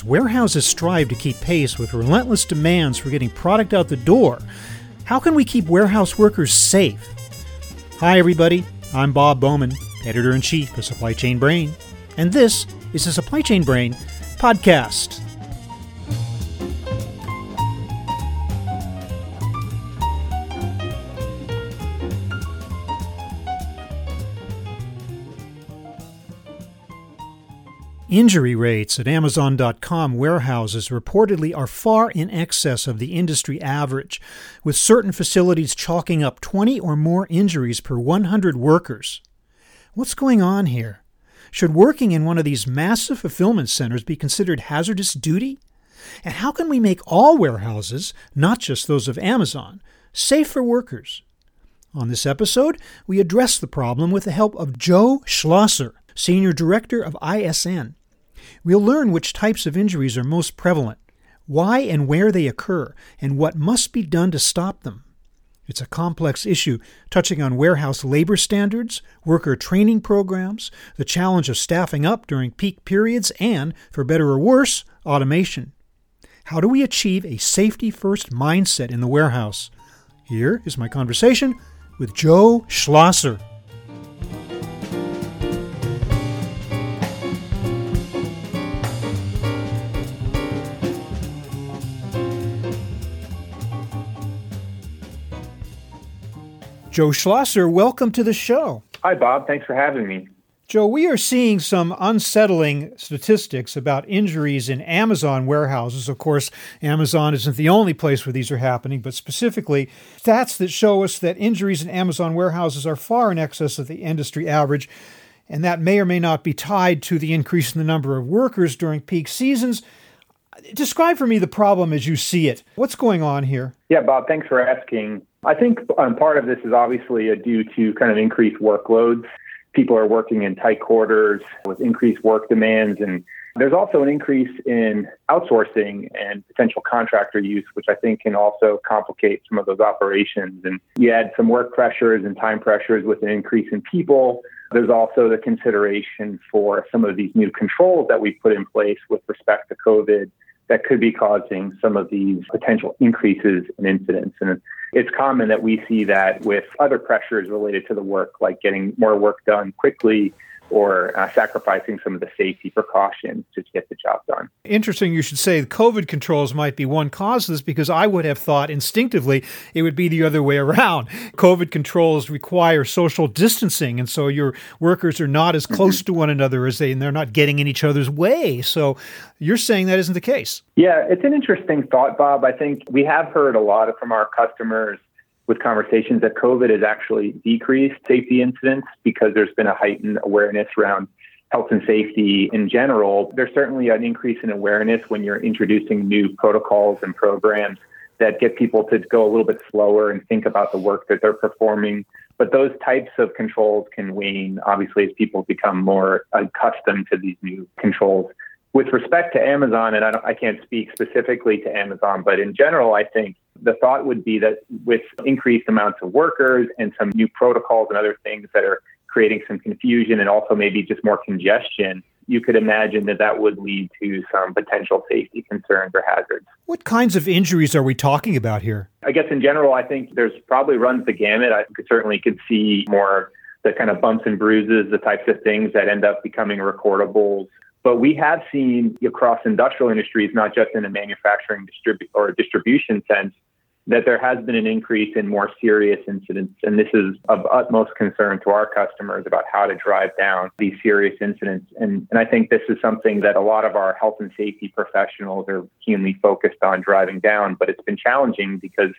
As warehouses strive to keep pace with relentless demands for getting product out the door, how can we keep warehouse workers safe? Hi, everybody. I'm Bob Bowman, editor in chief of Supply Chain Brain, and this is the Supply Chain Brain podcast. Injury rates at Amazon.com warehouses reportedly are far in excess of the industry average, with certain facilities chalking up 20 or more injuries per 100 workers. What's going on here? Should working in one of these massive fulfillment centers be considered hazardous duty? And how can we make all warehouses, not just those of Amazon, safe for workers? On this episode, we address the problem with the help of Joe Schlosser, Senior Director of ISN. We'll learn which types of injuries are most prevalent, why and where they occur, and what must be done to stop them. It's a complex issue touching on warehouse labor standards, worker training programs, the challenge of staffing up during peak periods, and, for better or worse, automation. How do we achieve a safety first mindset in the warehouse? Here is my conversation with Joe Schlosser. Joe Schlosser, welcome to the show. Hi, Bob. Thanks for having me. Joe, we are seeing some unsettling statistics about injuries in Amazon warehouses. Of course, Amazon isn't the only place where these are happening, but specifically, stats that show us that injuries in Amazon warehouses are far in excess of the industry average. And that may or may not be tied to the increase in the number of workers during peak seasons. Describe for me the problem as you see it. What's going on here? Yeah, Bob, thanks for asking. I think um, part of this is obviously due to kind of increased workloads. People are working in tight quarters with increased work demands. And there's also an increase in outsourcing and potential contractor use, which I think can also complicate some of those operations. And you add some work pressures and time pressures with an increase in people. There's also the consideration for some of these new controls that we put in place with respect to COVID that could be causing some of these potential increases in incidents. And it's common that we see that with other pressures related to the work, like getting more work done quickly or uh, sacrificing some of the safety precautions to get the job done. Interesting, you should say COVID controls might be one cause of this because I would have thought instinctively it would be the other way around. COVID controls require social distancing, and so your workers are not as close mm-hmm. to one another as they, and they're not getting in each other's way. So you're saying that isn't the case. Yeah, it's an interesting thought, Bob. I think we have heard a lot from our customers with conversations that COVID has actually decreased safety incidents because there's been a heightened awareness around health and safety in general. There's certainly an increase in awareness when you're introducing new protocols and programs that get people to go a little bit slower and think about the work that they're performing. But those types of controls can wane, obviously, as people become more accustomed to these new controls. With respect to Amazon, and I, I can't speak specifically to Amazon, but in general, I think the thought would be that with increased amounts of workers and some new protocols and other things that are creating some confusion and also maybe just more congestion, you could imagine that that would lead to some potential safety concerns or hazards. What kinds of injuries are we talking about here? I guess in general, I think there's probably runs the gamut. I could, certainly could see more the kind of bumps and bruises, the types of things that end up becoming recordables but we have seen across industrial industries, not just in a manufacturing distribu- or distribution sense, that there has been an increase in more serious incidents. And this is of utmost concern to our customers about how to drive down these serious incidents. And, and I think this is something that a lot of our health and safety professionals are keenly focused on driving down. But it's been challenging because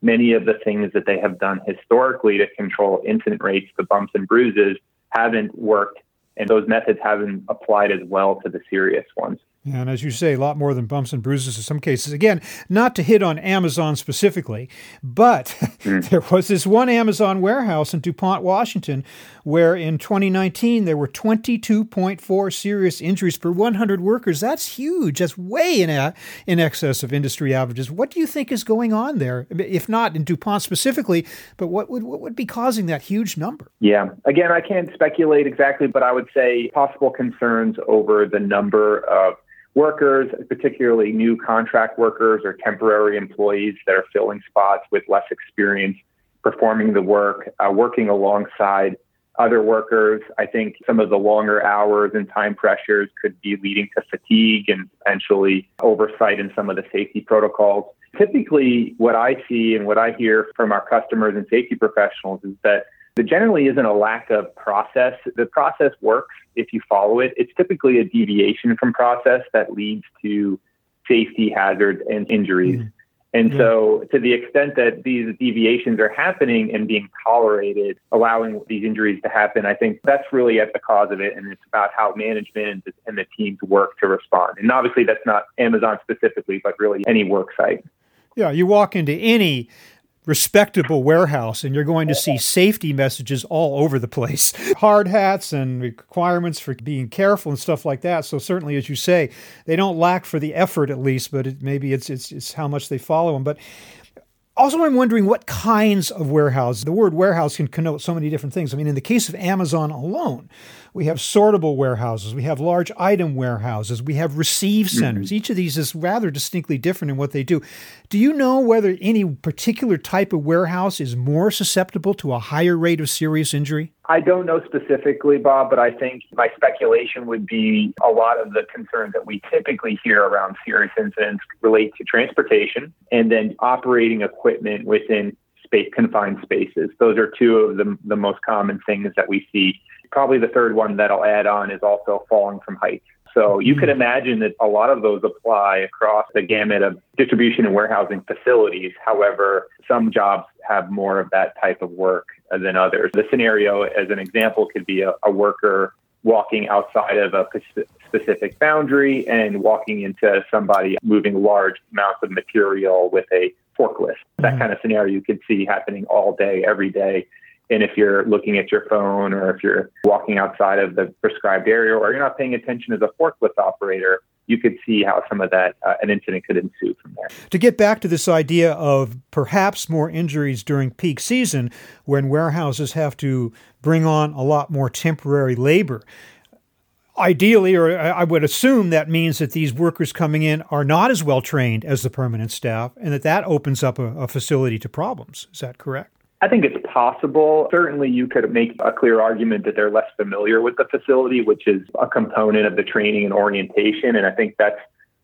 many of the things that they have done historically to control incident rates, the bumps and bruises, haven't worked and those methods haven't applied as well to the serious ones. And as you say, a lot more than bumps and bruises in some cases. Again, not to hit on Amazon specifically, but mm. there was this one Amazon warehouse in DuPont, Washington, where in 2019 there were 22.4 serious injuries per 100 workers. That's huge. That's way in, a, in excess of industry averages. What do you think is going on there? If not in DuPont specifically, but what would, what would be causing that huge number? Yeah. Again, I can't speculate exactly, but I would say possible concerns over the number of workers, particularly new contract workers or temporary employees that are filling spots with less experience performing the work, uh, working alongside other workers. I think some of the longer hours and time pressures could be leading to fatigue and potentially oversight in some of the safety protocols. Typically, what I see and what I hear from our customers and safety professionals is that there generally isn't a lack of process. The process works if you follow it. It's typically a deviation from process that leads to safety hazards and injuries. Mm-hmm. And yeah. so, to the extent that these deviations are happening and being tolerated, allowing these injuries to happen, I think that's really at the cause of it. And it's about how management and the teams work to respond. And obviously, that's not Amazon specifically, but really any work site. Yeah, you walk into any respectable warehouse and you're going to see safety messages all over the place. Hard hats and requirements for being careful and stuff like that. So certainly as you say they don't lack for the effort at least but it, maybe it's, it's it's how much they follow them but also, I'm wondering what kinds of warehouses. The word warehouse can connote so many different things. I mean, in the case of Amazon alone, we have sortable warehouses, we have large item warehouses, we have receive mm-hmm. centers. Mm-hmm. Each of these is rather distinctly different in what they do. Do you know whether any particular type of warehouse is more susceptible to a higher rate of serious injury? I don't know specifically, Bob, but I think my speculation would be a lot of the concerns that we typically hear around serious incidents relate to transportation and then operating equipment within space confined spaces. Those are two of the, the most common things that we see. Probably the third one that I'll add on is also falling from heights. So you could mm-hmm. imagine that a lot of those apply across the gamut of distribution and warehousing facilities. However, some jobs have more of that type of work than others. The scenario, as an example, could be a, a worker walking outside of a specific boundary and walking into somebody moving large amounts of material with a forklift. That mm-hmm. kind of scenario you could see happening all day, every day. And if you're looking at your phone or if you're walking outside of the prescribed area or you're not paying attention as a forklift operator, you could see how some of that, uh, an incident could ensue from there. To get back to this idea of perhaps more injuries during peak season when warehouses have to bring on a lot more temporary labor, ideally, or I would assume that means that these workers coming in are not as well trained as the permanent staff, and that that opens up a, a facility to problems. Is that correct? I think it's possible. Certainly, you could make a clear argument that they're less familiar with the facility, which is a component of the training and orientation. And I think that's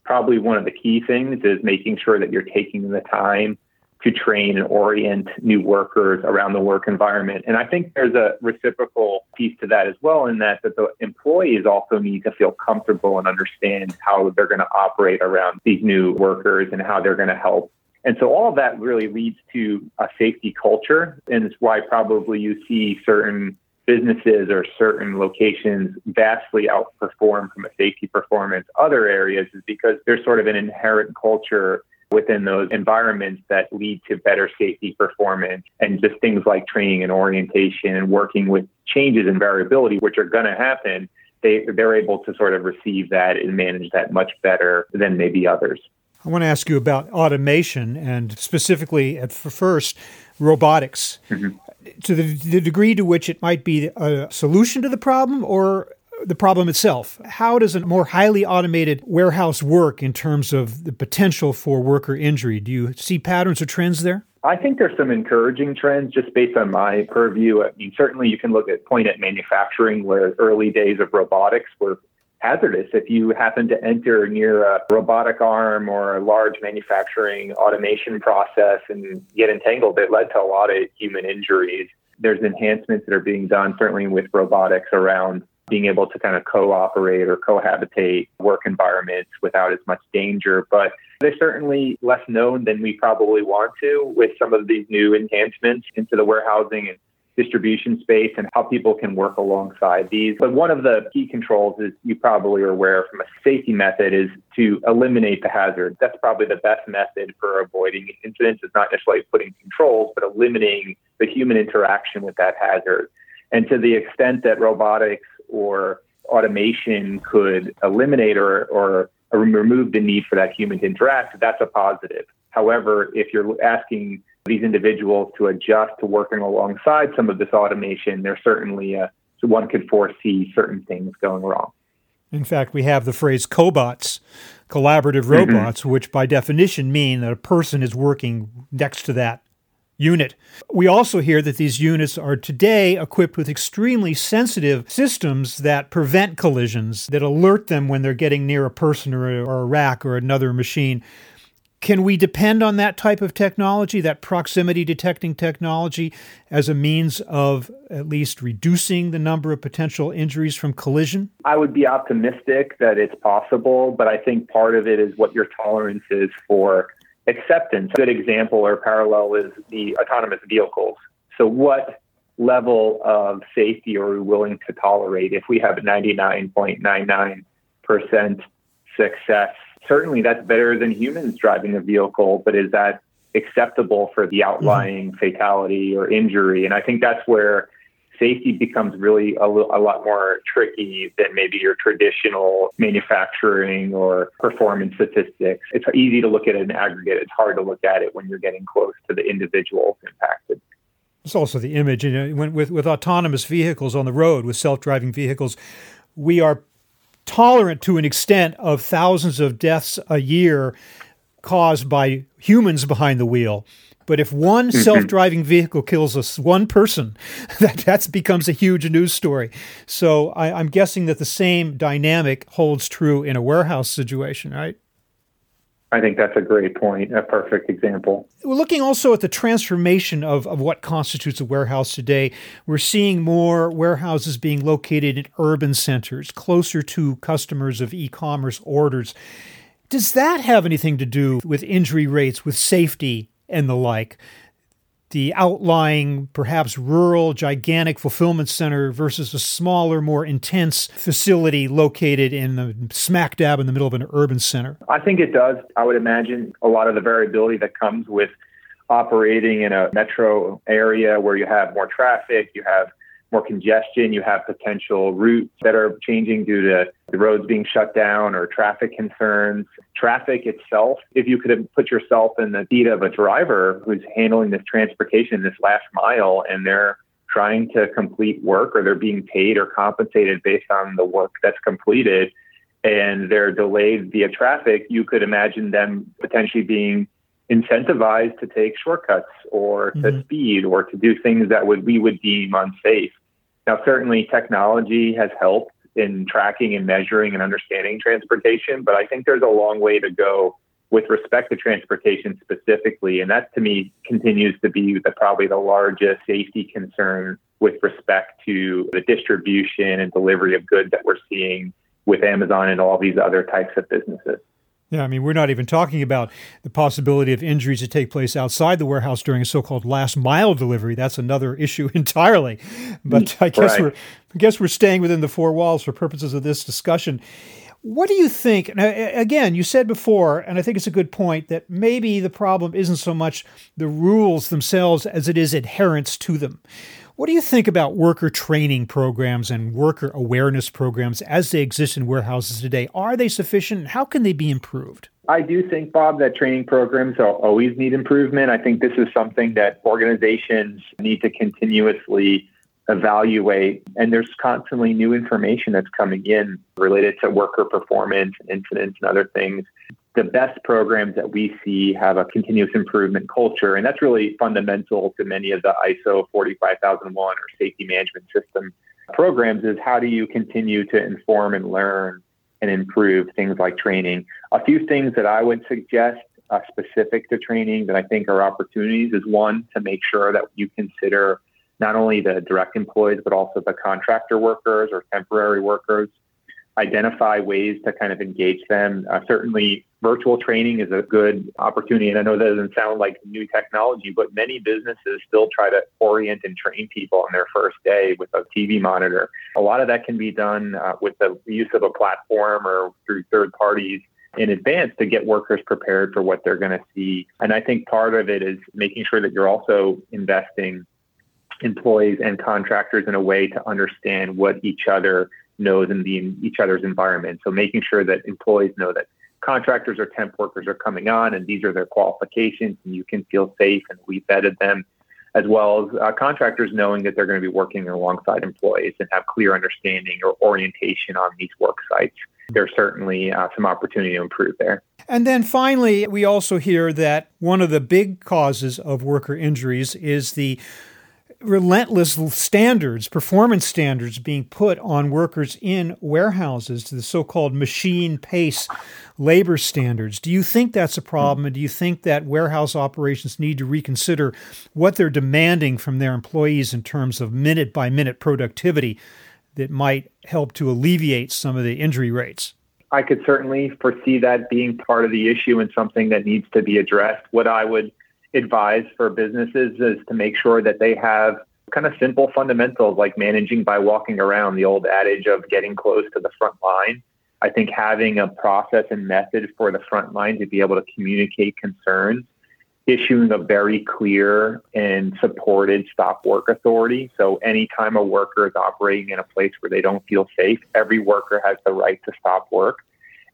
probably one of the key things is making sure that you're taking the time to train and orient new workers around the work environment. And I think there's a reciprocal piece to that as well, in that, that the employees also need to feel comfortable and understand how they're going to operate around these new workers and how they're going to help and so all of that really leads to a safety culture. And it's why probably you see certain businesses or certain locations vastly outperform from a safety performance other areas is because there's sort of an inherent culture within those environments that lead to better safety performance and just things like training and orientation and working with changes and variability, which are going to happen. They, they're able to sort of receive that and manage that much better than maybe others. I want to ask you about automation and specifically at first robotics. Mm-hmm. To the, the degree to which it might be a solution to the problem or the problem itself. How does a more highly automated warehouse work in terms of the potential for worker injury? Do you see patterns or trends there? I think there's some encouraging trends just based on my purview. I mean, certainly you can look at point at manufacturing where early days of robotics were hazardous if you happen to enter near a robotic arm or a large manufacturing automation process and get entangled. It led to a lot of human injuries. There's enhancements that are being done, certainly with robotics, around being able to kind of cooperate or cohabitate work environments without as much danger. But they're certainly less known than we probably want to with some of these new enhancements into the warehousing and distribution space and how people can work alongside these. But one of the key controls is you probably are aware from a safety method is to eliminate the hazard. That's probably the best method for avoiding incidents is not necessarily putting controls, but eliminating the human interaction with that hazard. And to the extent that robotics or automation could eliminate or, or remove the need for that human to interact, that's a positive. However, if you're asking these individuals to adjust to working alongside some of this automation, there's certainly a, so one could foresee certain things going wrong. In fact, we have the phrase cobots, collaborative mm-hmm. robots, mm-hmm. which by definition mean that a person is working next to that unit. We also hear that these units are today equipped with extremely sensitive systems that prevent collisions, that alert them when they're getting near a person or a, or a rack or another machine. Can we depend on that type of technology, that proximity detecting technology, as a means of at least reducing the number of potential injuries from collision? I would be optimistic that it's possible, but I think part of it is what your tolerance is for acceptance. A good example or parallel is the autonomous vehicles. So, what level of safety are we willing to tolerate if we have a 99.99% success? Certainly, that's better than humans driving a vehicle, but is that acceptable for the outlying mm-hmm. fatality or injury? And I think that's where safety becomes really a, a, lot more tricky than maybe your traditional manufacturing or performance statistics. It's easy to look at an aggregate. It's hard to look at it when you're getting close to the individuals impacted. It's also the image. You know, when, with, with autonomous vehicles on the road, with self driving vehicles, we are tolerant to an extent of thousands of deaths a year caused by humans behind the wheel. But if one mm-hmm. self-driving vehicle kills us one person, that that becomes a huge news story. So I, I'm guessing that the same dynamic holds true in a warehouse situation, right? I think that's a great point, a perfect example. We're looking also at the transformation of, of what constitutes a warehouse today. We're seeing more warehouses being located in urban centers, closer to customers of e commerce orders. Does that have anything to do with injury rates, with safety, and the like. The outlying, perhaps rural, gigantic fulfillment center versus a smaller, more intense facility located in the smack dab in the middle of an urban center? I think it does. I would imagine a lot of the variability that comes with operating in a metro area where you have more traffic, you have more congestion, you have potential routes that are changing due to the roads being shut down or traffic concerns. Traffic itself, if you could put yourself in the seat of a driver who's handling this transportation, this last mile, and they're trying to complete work or they're being paid or compensated based on the work that's completed and they're delayed via traffic, you could imagine them potentially being incentivized to take shortcuts or to mm-hmm. speed or to do things that would we would deem unsafe. Now, certainly technology has helped in tracking and measuring and understanding transportation, but I think there's a long way to go with respect to transportation specifically. And that to me continues to be the, probably the largest safety concern with respect to the distribution and delivery of goods that we're seeing with Amazon and all these other types of businesses. Yeah, I mean, we're not even talking about the possibility of injuries that take place outside the warehouse during a so-called last mile delivery. That's another issue entirely. But I guess right. we're I guess we're staying within the four walls for purposes of this discussion. What do you think? Now, again, you said before, and I think it's a good point, that maybe the problem isn't so much the rules themselves as it is adherence to them. What do you think about worker training programs and worker awareness programs as they exist in warehouses today? Are they sufficient? How can they be improved? I do think, Bob, that training programs always need improvement. I think this is something that organizations need to continuously evaluate. And there's constantly new information that's coming in related to worker performance, incidents, and other things the best programs that we see have a continuous improvement culture. And that's really fundamental to many of the ISO 45001 or safety management system programs is how do you continue to inform and learn and improve things like training. A few things that I would suggest uh, specific to training that I think are opportunities is one, to make sure that you consider not only the direct employees, but also the contractor workers or temporary workers identify ways to kind of engage them. Uh, certainly, virtual training is a good opportunity. And I know that doesn't sound like new technology, but many businesses still try to orient and train people on their first day with a TV monitor. A lot of that can be done uh, with the use of a platform or through third parties in advance to get workers prepared for what they're going to see. And I think part of it is making sure that you're also investing employees and contractors in a way to understand what each other knows in the each other's environment. So making sure that employees know that contractors or temp workers are coming on and these are their qualifications and you can feel safe and we vetted them. as well as uh, contractors knowing that they're going to be working alongside employees and have clear understanding or orientation on these work sites. There's certainly uh, some opportunity to improve there. And then finally, we also hear that one of the big causes of worker injuries is the relentless standards, performance standards being put on workers in warehouses, to the so called machine pace labor standards. Do you think that's a problem? And do you think that warehouse operations need to reconsider what they're demanding from their employees in terms of minute by minute productivity that might help to alleviate some of the injury rates? I could certainly foresee that being part of the issue and something that needs to be addressed. What I would advise for businesses is to make sure that they have kind of simple fundamentals like managing by walking around, the old adage of getting close to the front line. I think having a process and method for the front line to be able to communicate concerns, issuing a very clear and supported stop work authority. So anytime a worker is operating in a place where they don't feel safe, every worker has the right to stop work.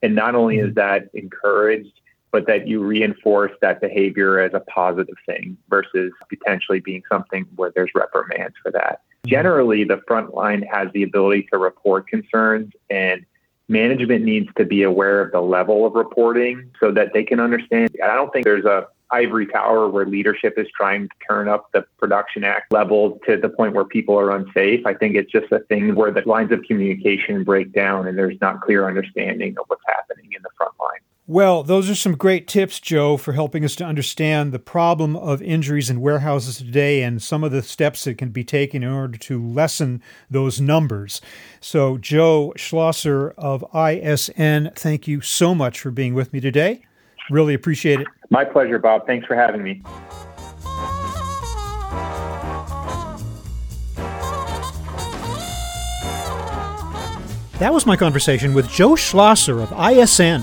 And not only is mm-hmm. that encouraged, but that you reinforce that behavior as a positive thing versus potentially being something where there's reprimands for that. Generally, the front line has the ability to report concerns and management needs to be aware of the level of reporting so that they can understand. I don't think there's a ivory tower where leadership is trying to turn up the production act levels to the point where people are unsafe. I think it's just a thing where the lines of communication break down and there's not clear understanding of what's happening in the front line. Well, those are some great tips, Joe, for helping us to understand the problem of injuries in warehouses today and some of the steps that can be taken in order to lessen those numbers. So, Joe Schlosser of ISN, thank you so much for being with me today. Really appreciate it. My pleasure, Bob. Thanks for having me. That was my conversation with Joe Schlosser of ISN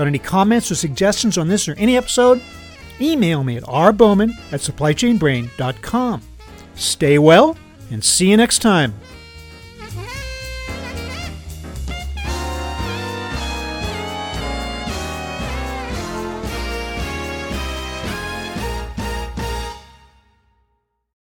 Got any comments or suggestions on this or any episode? Email me at rbowman at supplychainbrain.com. Stay well and see you next time.